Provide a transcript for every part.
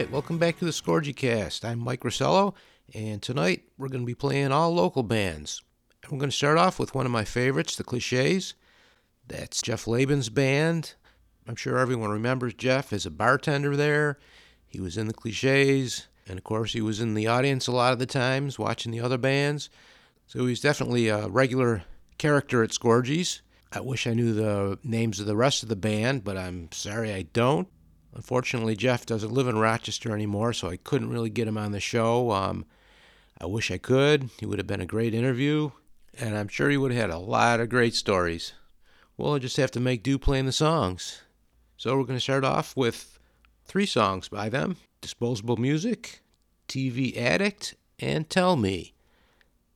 Right, welcome back to the Scorgie Cast. I'm Mike Rossello, and tonight we're going to be playing all local bands. And we're going to start off with one of my favorites, the Cliches. That's Jeff Laban's band. I'm sure everyone remembers Jeff as a bartender there. He was in the Cliches, and of course, he was in the audience a lot of the times watching the other bands. So he's definitely a regular character at Scorgies. I wish I knew the names of the rest of the band, but I'm sorry I don't. Unfortunately, Jeff doesn't live in Rochester anymore, so I couldn't really get him on the show. Um, I wish I could. He would have been a great interview, and I'm sure he would have had a lot of great stories. Well, I just have to make do playing the songs. So we're going to start off with three songs by them Disposable Music, TV Addict, and Tell Me.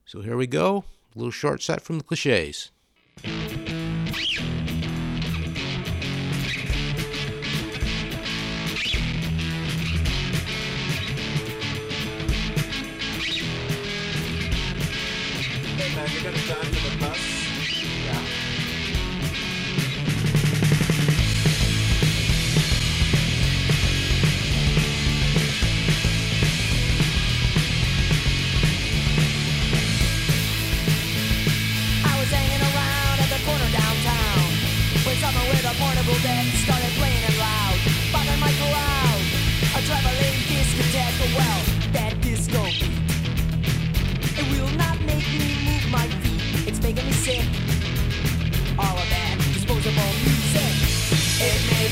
So here we go. A little short set from the cliches. I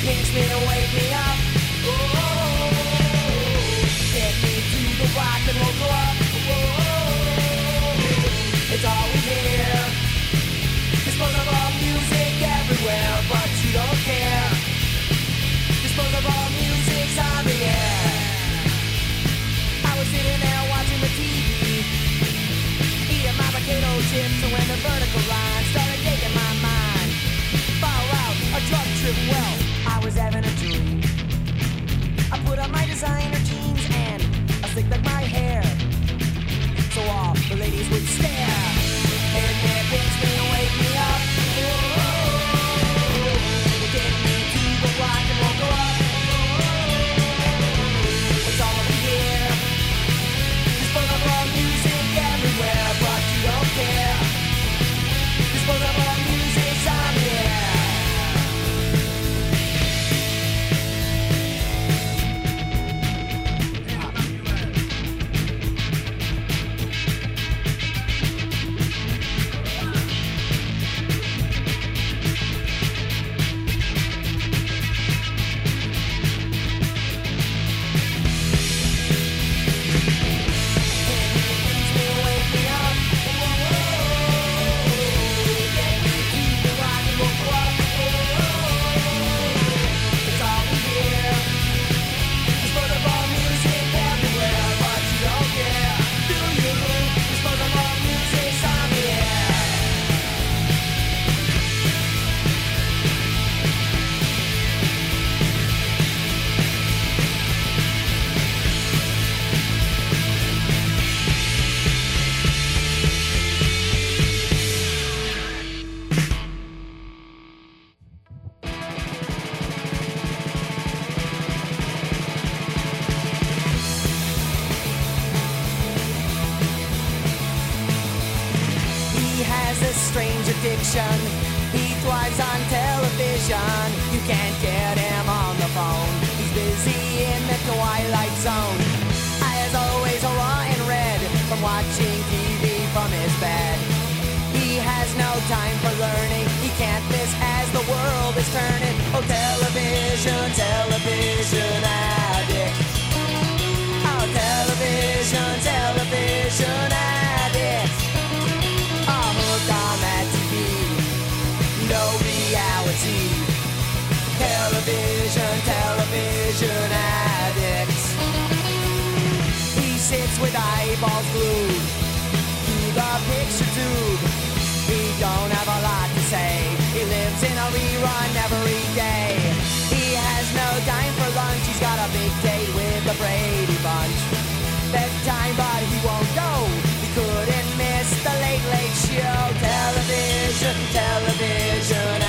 pinch me and wake me up. Addiction. He thrives on television. You can't get him on the phone. He's busy in the twilight zone. Eyes always raw and red from watching TV from his bed. He has no time for learning. He can't miss as the world is turning. Oh, television, television addict. Oh, television, television addict. Television, television addicts. He sits with eyeballs glued to the picture tube. He don't have a lot to say. He lives in a rerun every day. He has no time for lunch. He's got a big date with the Brady Bunch. Bedtime, but he won't go. He couldn't miss the late late show. Television, television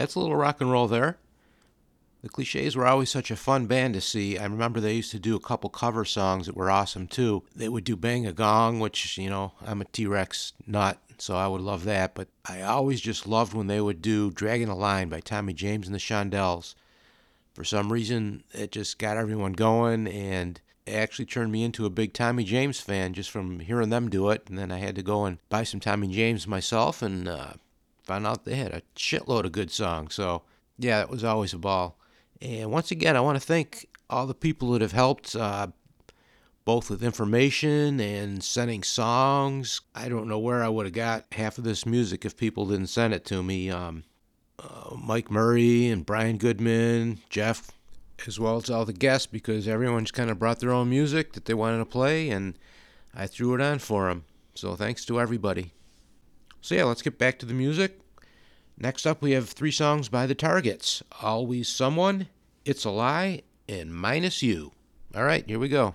that's a little rock and roll there. The cliches were always such a fun band to see. I remember they used to do a couple cover songs that were awesome too. They would do Bang a Gong, which, you know, I'm a T Rex nut, so I would love that. But I always just loved when they would do Dragging a Line by Tommy James and the Shondells. For some reason, it just got everyone going, and it actually turned me into a big Tommy James fan just from hearing them do it. And then I had to go and buy some Tommy James myself and uh, found out they had a shitload of good songs. So, yeah, it was always a ball. And once again, I want to thank all the people that have helped, uh, both with information and sending songs. I don't know where I would have got half of this music if people didn't send it to me. Um, uh, Mike Murray and Brian Goodman, Jeff, as well as all the guests, because everyone's kind of brought their own music that they wanted to play, and I threw it on for them. So thanks to everybody. So yeah, let's get back to the music. Next up, we have three songs by the Targets Always Someone, It's a Lie, and Minus You. All right, here we go.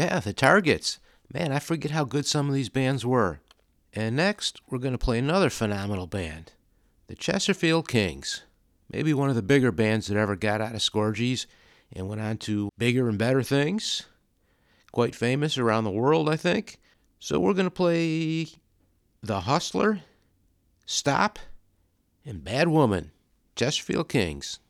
yeah, the Targets. Man, I forget how good some of these bands were. And next, we're going to play another phenomenal band, the Chesterfield Kings. Maybe one of the bigger bands that ever got out of Scorgies and went on to bigger and better things. Quite famous around the world, I think. So we're going to play The Hustler, Stop, and Bad Woman, Chesterfield Kings.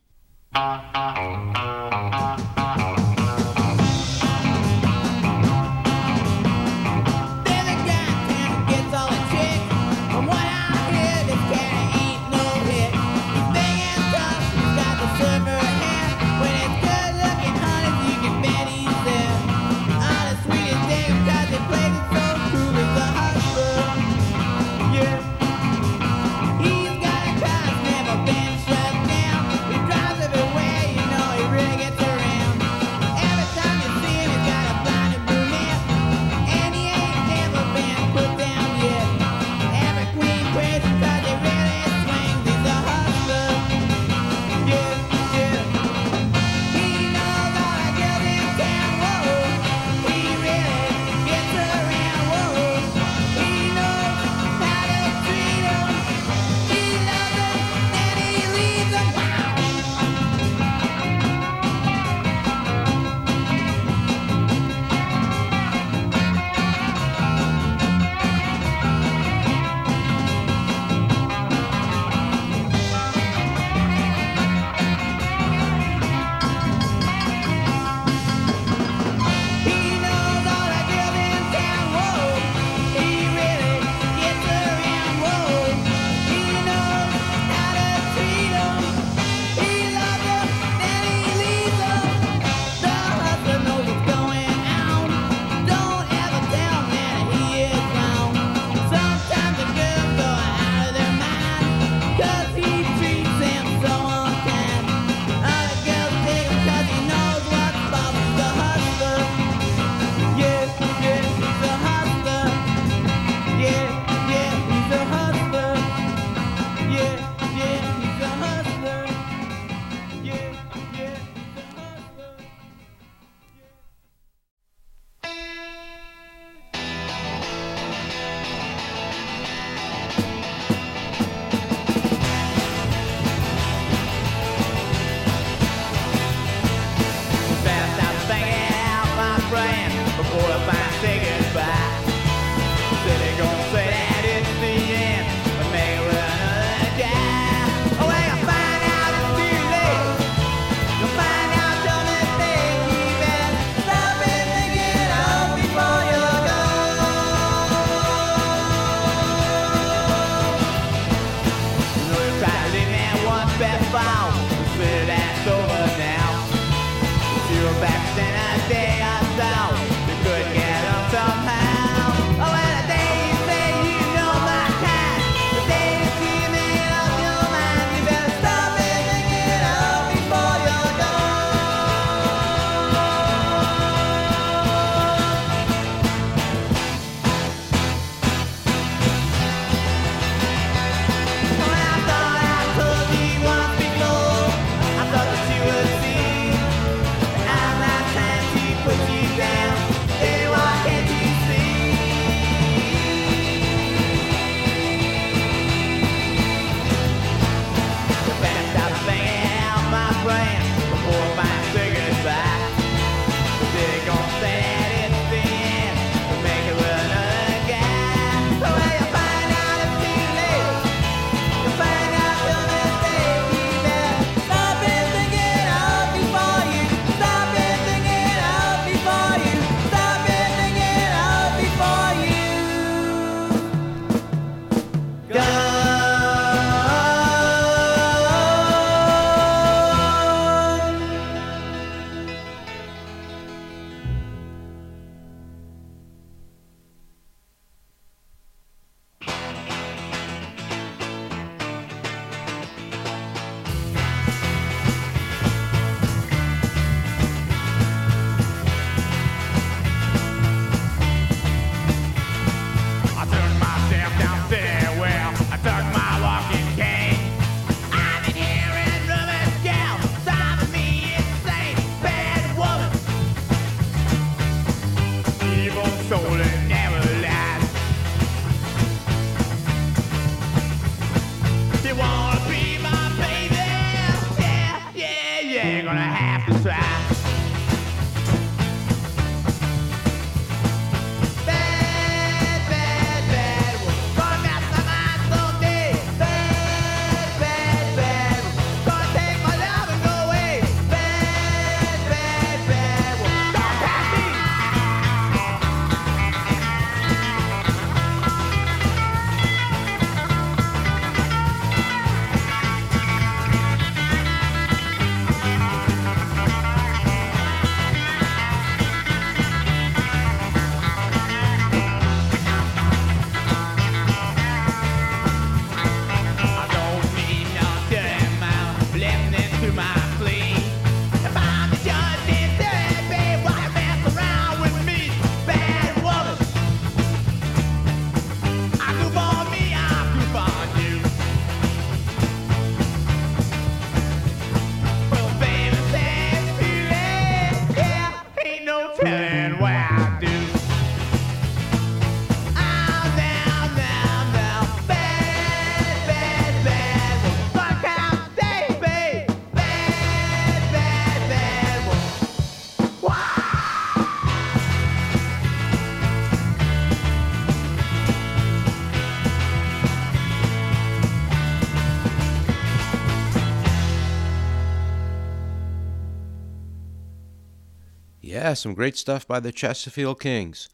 Yeah, some great stuff by the Chesterfield Kings.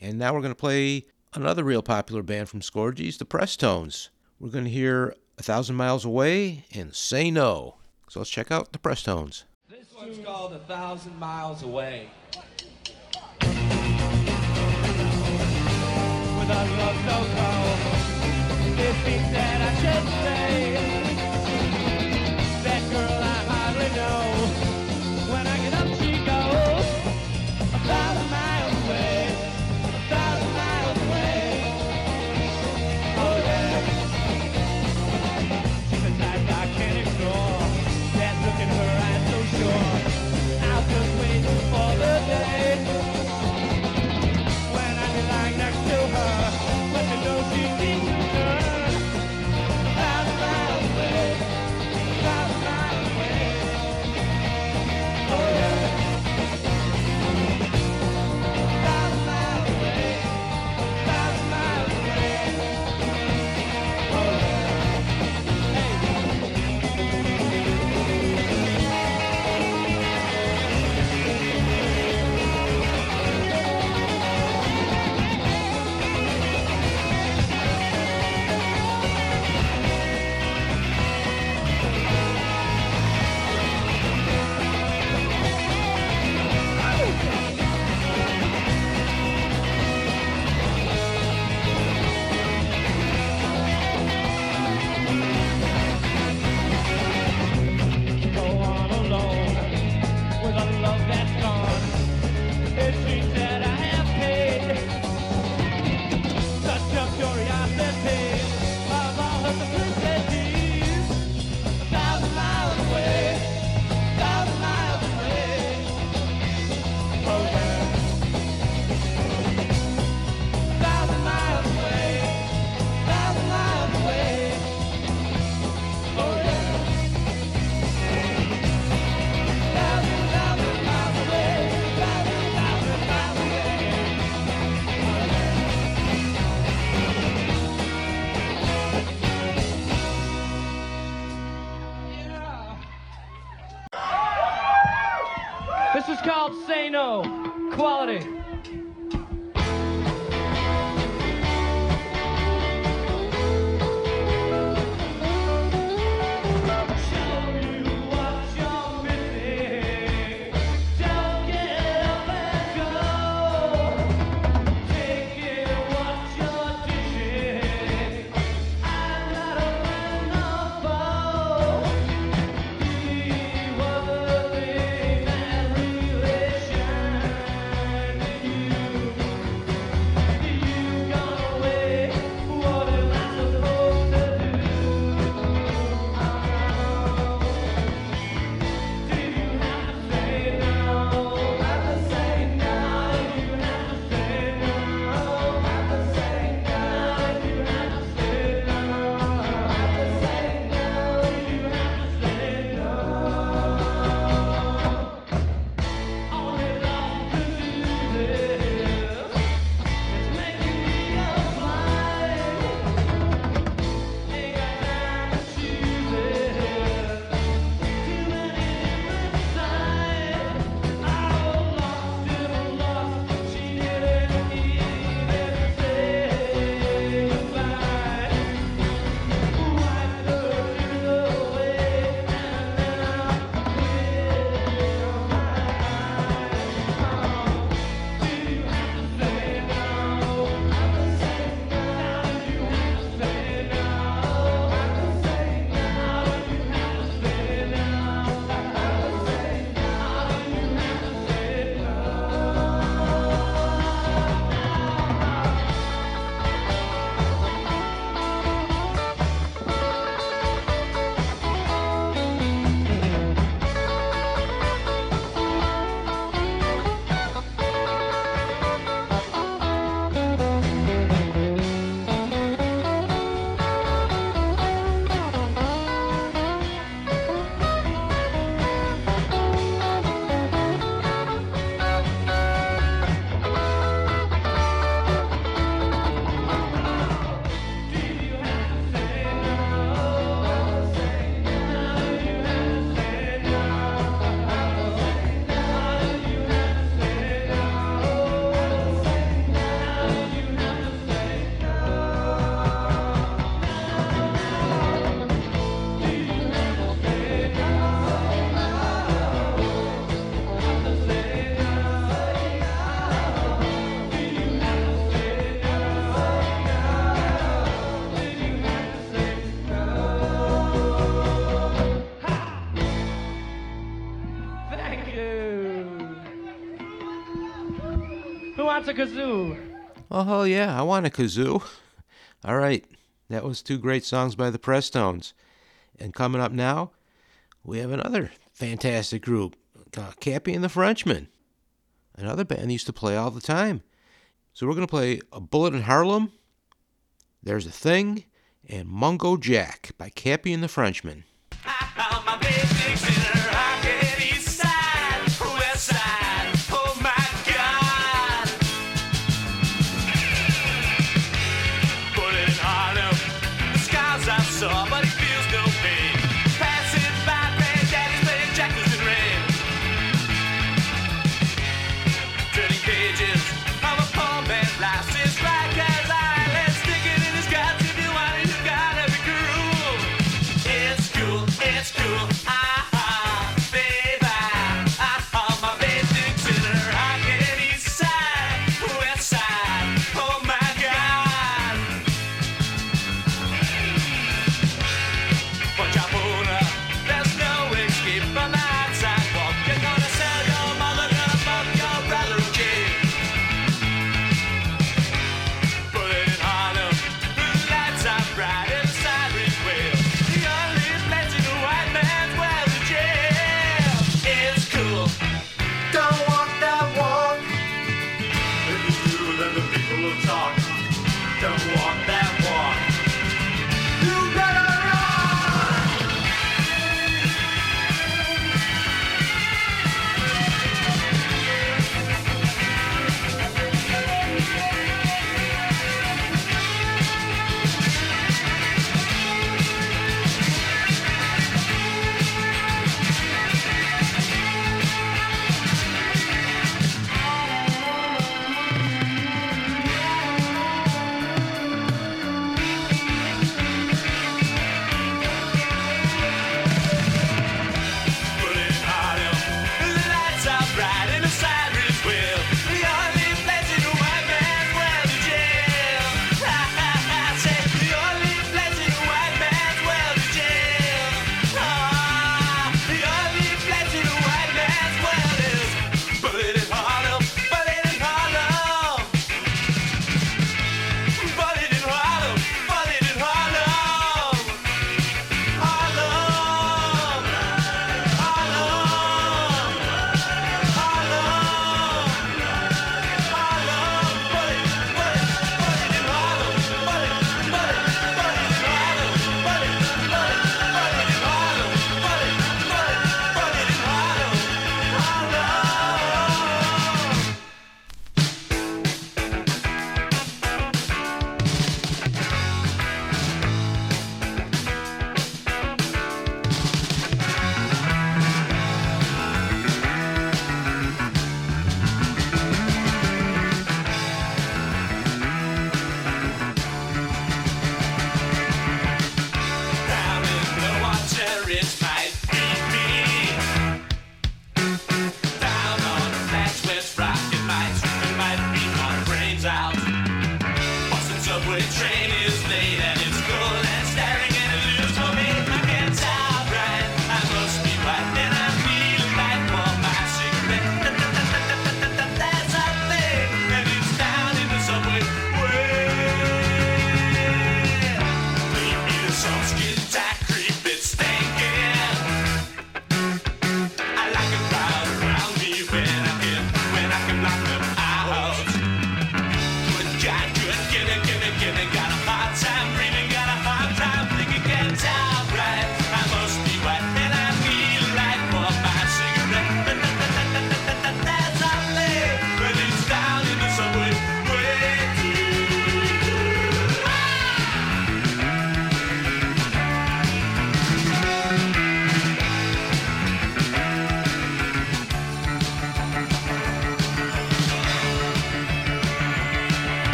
And now we're going to play another real popular band from Scorgies, the Press Tones. We're going to hear A Thousand Miles Away and Say No. So let's check out the Press Tones. This one's called A Thousand Miles Away. Without love, so cold, There's means that I should say. That girl I hardly know. wants a kazoo. Oh, hell yeah, I want a kazoo. All right, that was two great songs by the Press Tones. And coming up now, we have another fantastic group, uh, Cappy and the Frenchmen. Another band used to play all the time. So we're going to play A Bullet in Harlem, There's a Thing, and Mungo Jack by Cappy and the Frenchmen.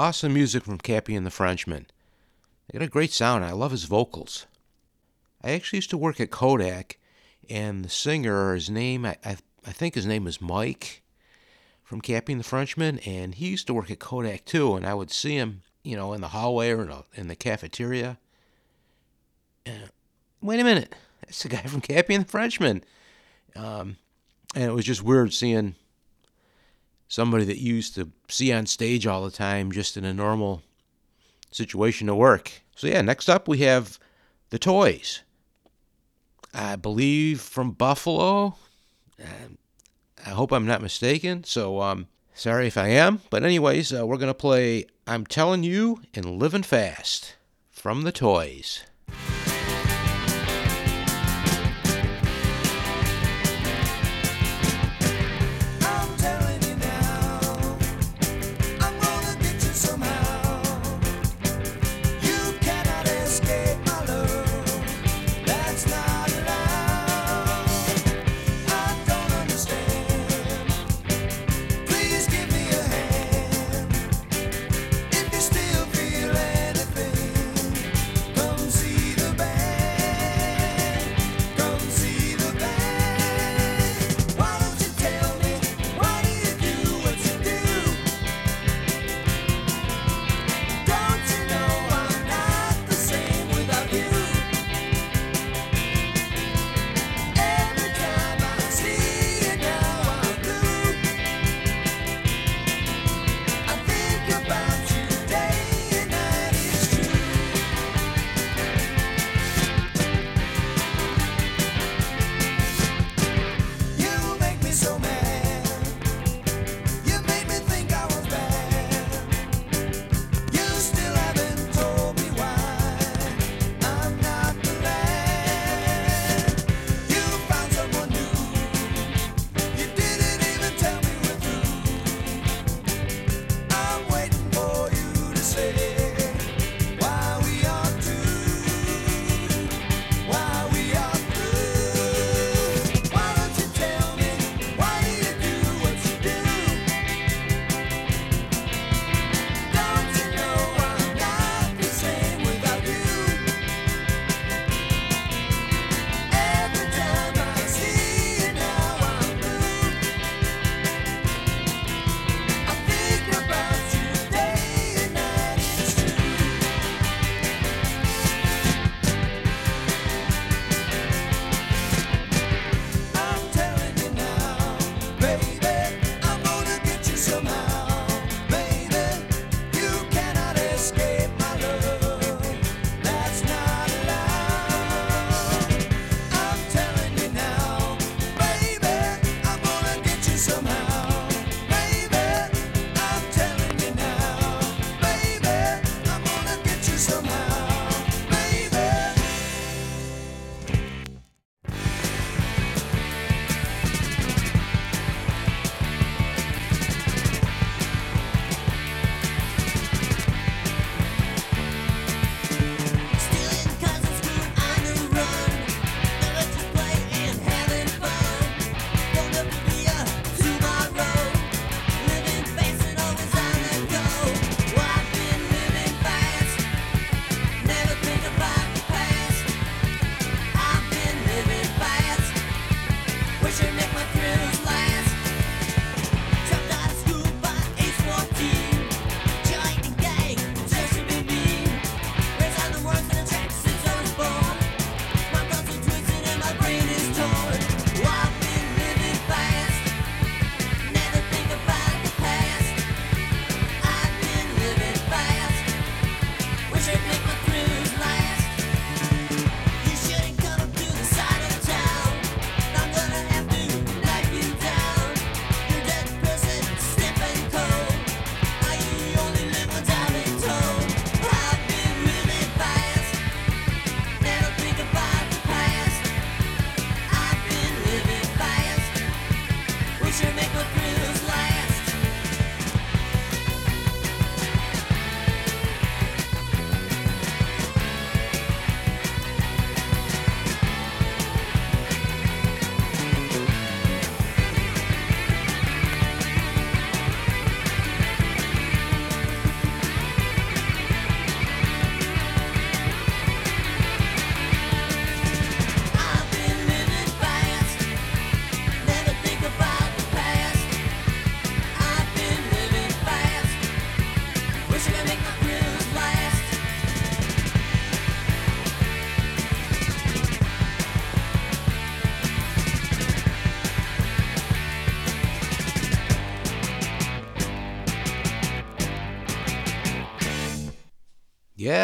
Awesome music from Cappy and the Frenchmen. They got a great sound. I love his vocals. I actually used to work at Kodak, and the singer, his name, I, I, I think his name is Mike from Cappy and the Frenchmen, and he used to work at Kodak too. And I would see him, you know, in the hallway or in, a, in the cafeteria. And, wait a minute, that's the guy from Cappy and the Frenchmen. Um, and it was just weird seeing somebody that you used to see on stage all the time just in a normal situation to work. So, yeah, next up we have the Toys. I believe from Buffalo. I hope I'm not mistaken. So, um, sorry if I am. But, anyways, uh, we're going to play I'm Telling You and Living Fast from the Toys.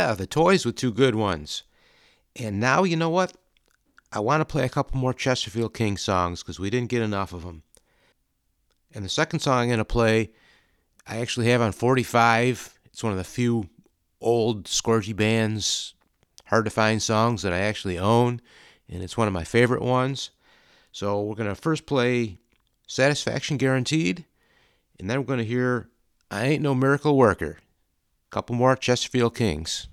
yeah, the toys were two good ones. And now, you know what? I want to play a couple more Chesterfield King songs because we didn't get enough of them. And the second song I'm going to play, I actually have on 45. It's one of the few old Scorgie Bands, hard to find songs that I actually own, and it's one of my favorite ones. So we're going to first play Satisfaction Guaranteed, and then we're going to hear I Ain't No Miracle Worker. Couple more Chesterfield Kings.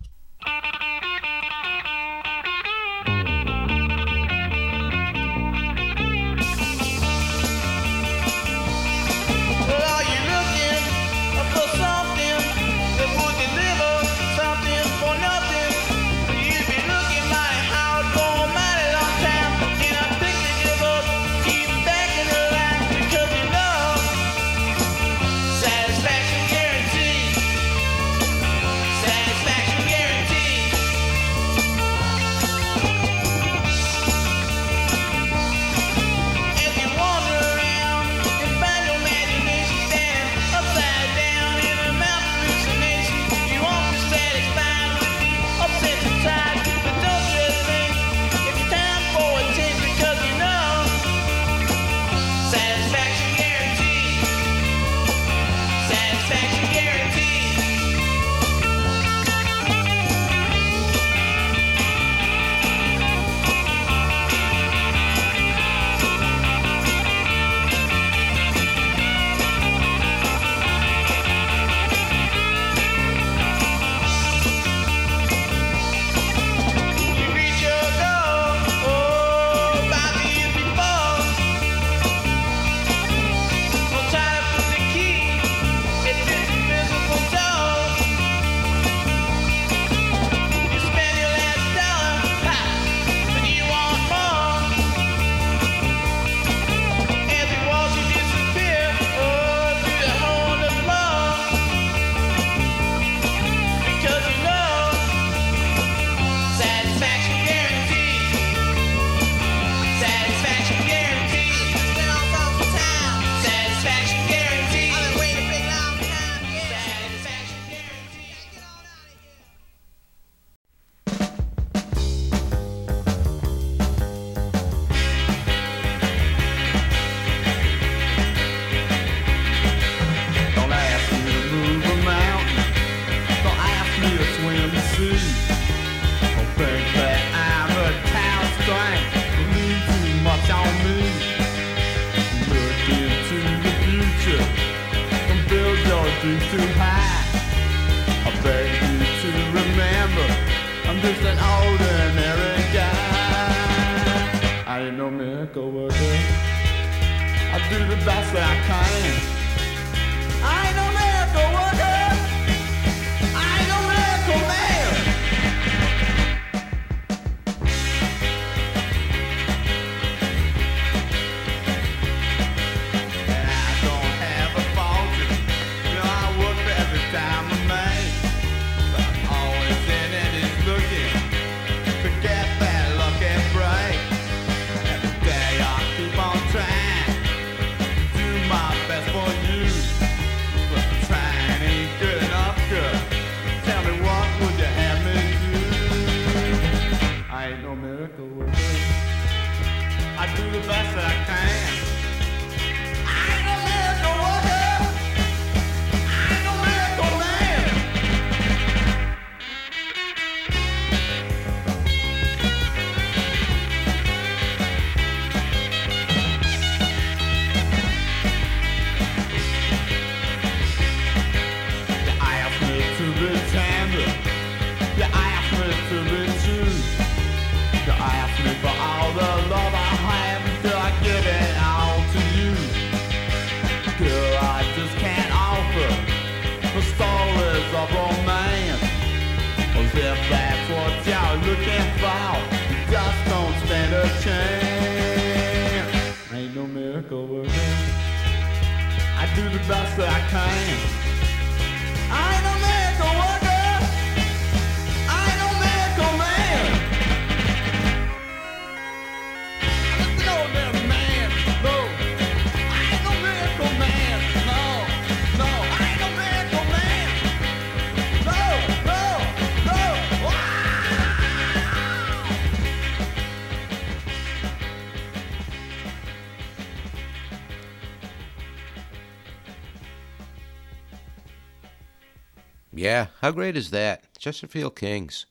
How great is that? Chesterfield Kings.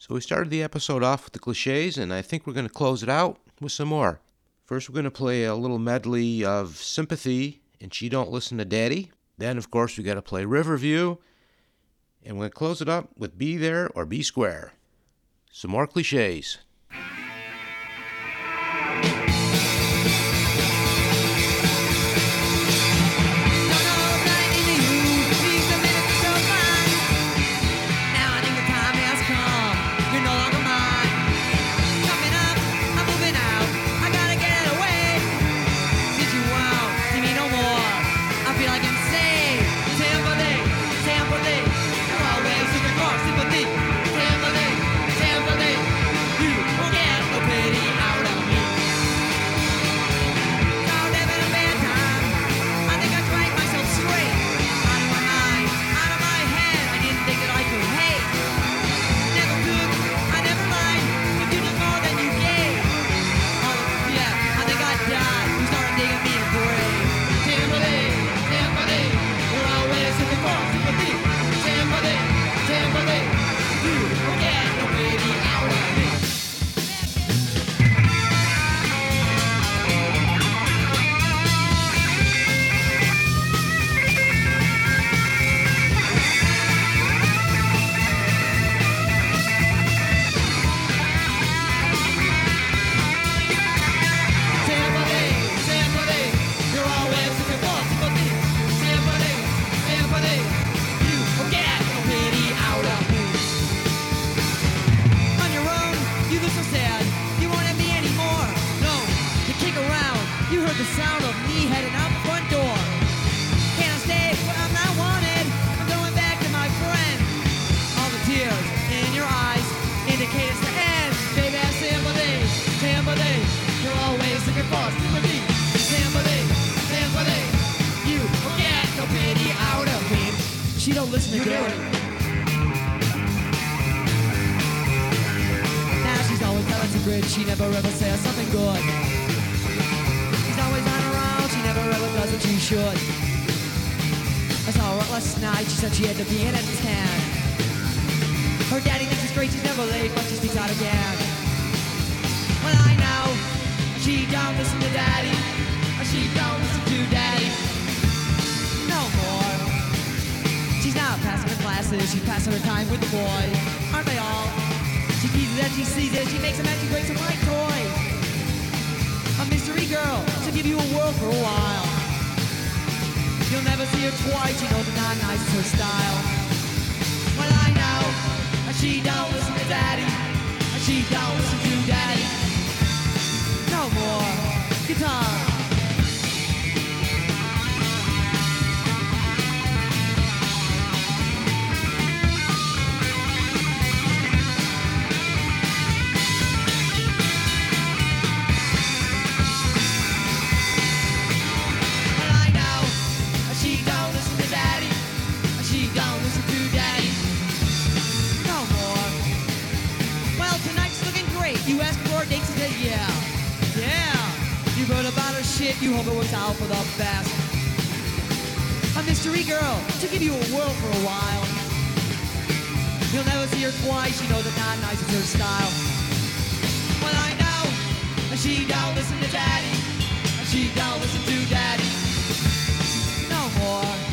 So we started the episode off with the cliches, and I think we're going to close it out with some more. First, we're going to play a little medley of Sympathy and She Don't Listen to Daddy. Then, of course, we got to play Riverview. And we're going to close it up with Be There or Be Square. Some more cliches. for a while. You'll never see her twice, you know that not nice is her style. Well, I know, and she don't listen to daddy, and she don't listen to daddy. No more guitar. hope it works out for the best. A mystery girl to give you a whirl for a while. You'll never see her twice, You know that not nice is her style. Well, I know, and she don't listen to daddy, and she don't listen to daddy. No more.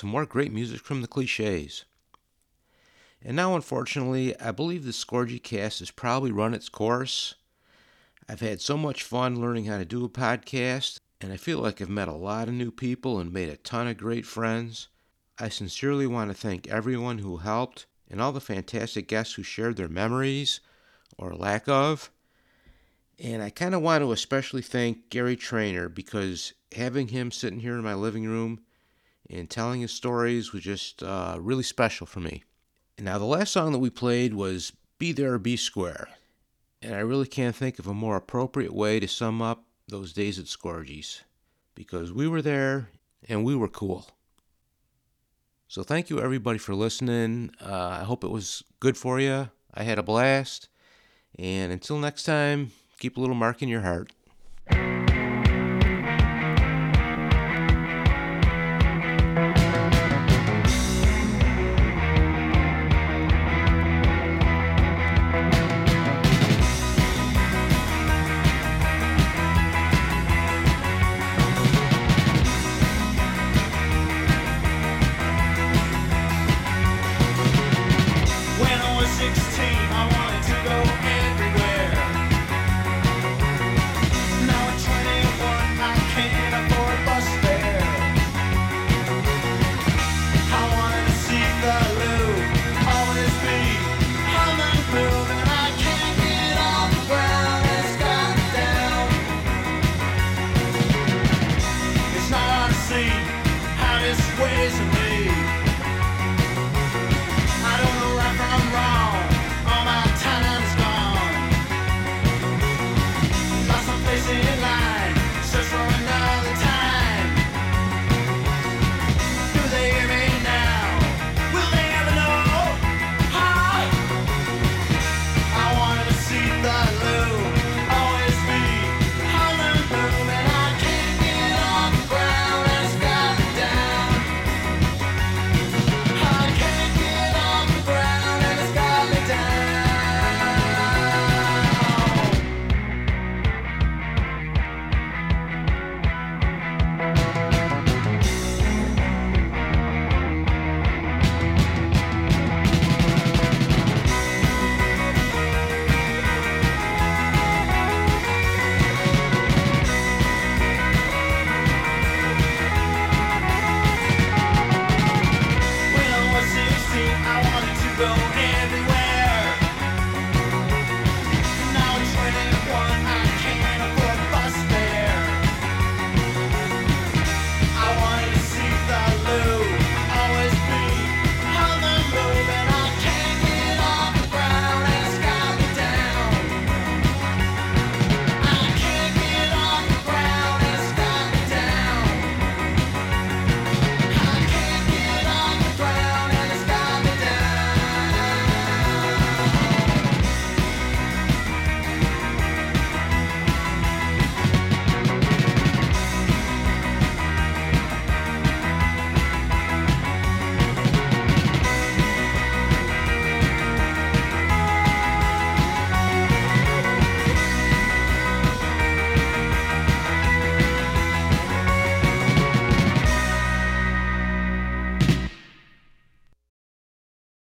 Some more great music from the cliches. And now, unfortunately, I believe the Scorgie cast has probably run its course. I've had so much fun learning how to do a podcast, and I feel like I've met a lot of new people and made a ton of great friends. I sincerely want to thank everyone who helped and all the fantastic guests who shared their memories or lack of. And I kind of want to especially thank Gary Trainer because having him sitting here in my living room and telling his stories was just uh, really special for me. And now, the last song that we played was Be There Be Square. And I really can't think of a more appropriate way to sum up those days at Scorgies because we were there and we were cool. So, thank you everybody for listening. Uh, I hope it was good for you. I had a blast. And until next time, keep a little mark in your heart.